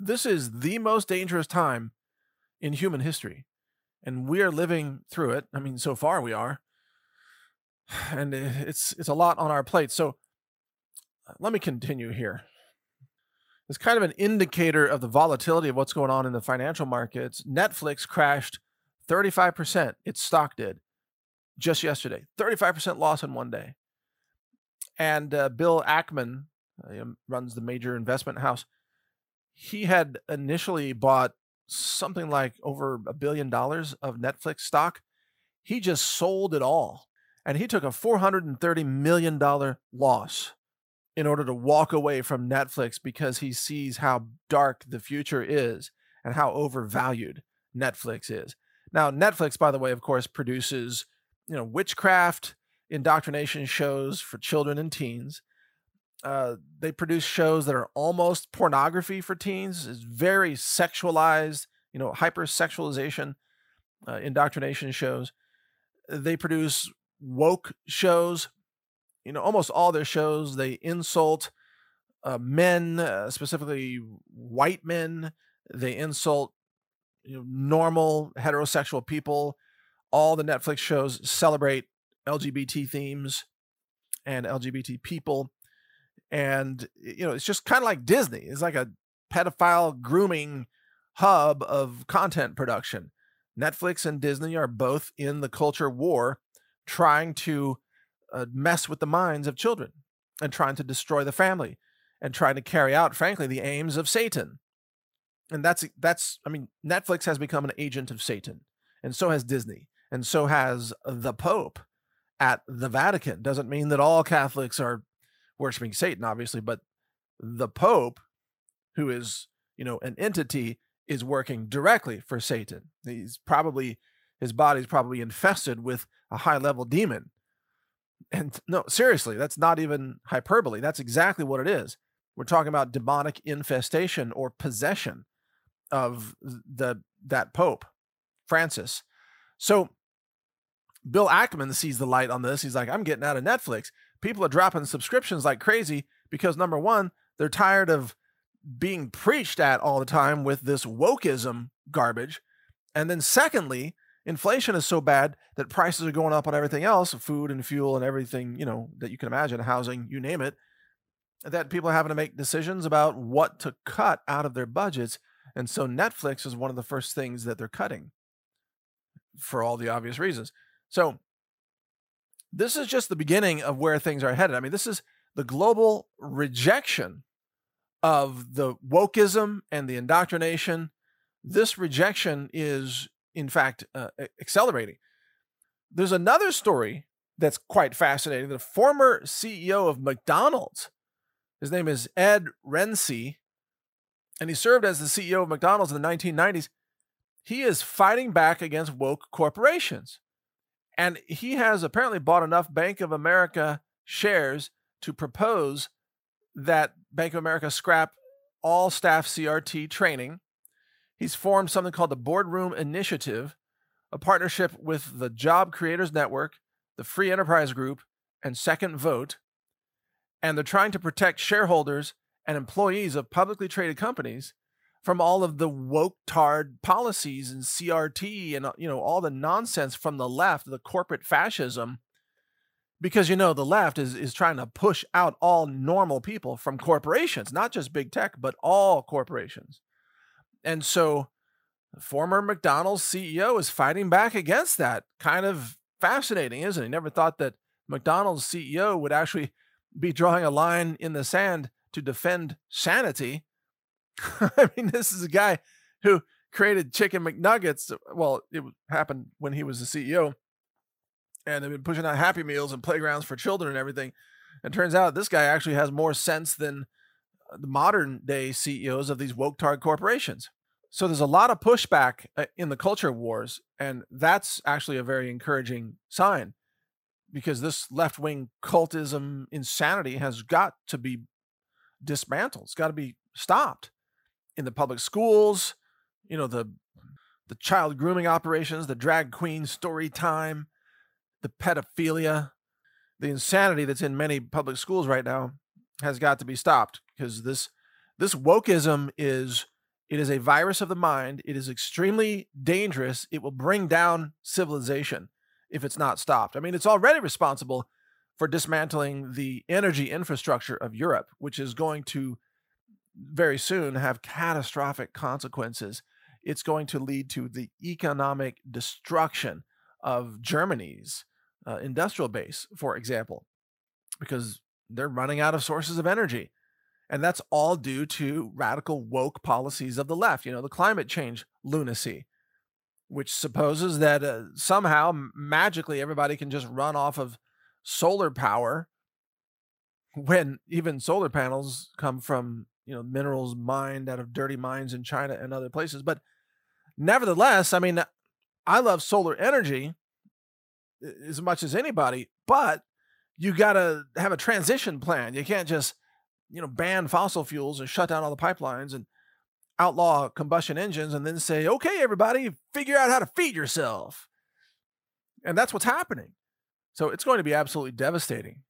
this is the most dangerous time in human history. And we are living through it. I mean, so far we are. And it's it's a lot on our plate. So uh, let me continue here. It's kind of an indicator of the volatility of what's going on in the financial markets. Netflix crashed 35%, its stock did just yesterday. 35% loss in one day. And uh, Bill Ackman uh, runs the major investment house. He had initially bought something like over a billion dollars of Netflix stock. He just sold it all. And he took a $430 million loss in order to walk away from Netflix because he sees how dark the future is and how overvalued Netflix is. Now, Netflix, by the way, of course, produces you know witchcraft indoctrination shows for children and teens. Uh, they produce shows that are almost pornography for teens. It's very sexualized, you know, hypersexualization, uh, indoctrination shows. They produce woke shows. You know, almost all their shows they insult uh, men, uh, specifically white men. They insult you know, normal heterosexual people. All the Netflix shows celebrate LGBT themes and LGBT people. And, you know, it's just kind of like Disney. It's like a pedophile grooming hub of content production. Netflix and Disney are both in the culture war trying to uh, mess with the minds of children and trying to destroy the family and trying to carry out, frankly, the aims of Satan and that's that's i mean netflix has become an agent of satan and so has disney and so has the pope at the vatican doesn't mean that all catholics are worshiping satan obviously but the pope who is you know an entity is working directly for satan. He's probably his body's probably infested with a high level demon. And no seriously that's not even hyperbole. That's exactly what it is. We're talking about demonic infestation or possession of the that pope francis. So bill ackman sees the light on this. He's like i'm getting out of netflix people are dropping subscriptions like crazy because number one they're tired of being preached at all the time with this wokeism garbage and then secondly inflation is so bad that prices are going up on everything else food and fuel and everything you know that you can imagine housing you name it that people are having to make decisions about what to cut out of their budgets and so Netflix is one of the first things that they're cutting for all the obvious reasons. So this is just the beginning of where things are headed. I mean, this is the global rejection of the wokeism and the indoctrination. This rejection is, in fact, uh, accelerating. There's another story that's quite fascinating. The former CEO of McDonald's, his name is Ed Rensi, and he served as the CEO of McDonald's in the 1990s, he is fighting back against woke corporations. And he has apparently bought enough Bank of America shares to propose that Bank of America scrap all staff CRT training. He's formed something called the Boardroom Initiative, a partnership with the Job Creators Network, the Free Enterprise Group, and Second Vote. And they're trying to protect shareholders and employees of publicly traded companies from all of the woke tard policies and CRT and uh, you know all the nonsense from the left, the corporate fascism. Because you know the left is is trying to push out all normal people from corporations, not just big tech, but all corporations. And so the former McDonald's CEO is fighting back against that. Kind of fascinating, isn't it? Never thought that McDonald's CEO would actually be drawing a line in the sand to defend sanity. I mean, this is a guy who created Chicken McNuggets. Well, it happened when he was the CEO, and they've been pushing out Happy Meals and playgrounds for children and everything. And turns out this guy actually has more sense than uh, the modern day CEOs of these woke tard corporations. So there's a lot of pushback uh, in the culture wars, and that's actually a very encouraging sign because this left wing cultism insanity has got to be dismantled. It's got to be stopped in the public schools. You know the the child grooming operations, the drag queen story time, the pedophilia, the insanity that's in many public schools right now has got to be stopped because this this wokeism is It is a virus of the mind. It is extremely dangerous. It will bring down civilization if it's not stopped. I mean, it's already responsible for dismantling the energy infrastructure of Europe, which is going to very soon have catastrophic consequences. It's going to lead to the economic destruction of Germany's uh, industrial base, for example, because they're running out of sources of energy. And that's all due to radical woke policies of the left, you know, the climate change lunacy, which supposes that uh, somehow magically everybody can just run off of solar power when even solar panels come from, you know, minerals mined out of dirty mines in China and other places. But nevertheless, I mean, I love solar energy as much as anybody, but you got to have a transition plan. You can't just, you know, ban fossil fuels and shut down all the pipelines and outlaw combustion engines and then say, okay, everybody, figure out how to feed yourself. And that's what's happening. So it's going to be absolutely devastating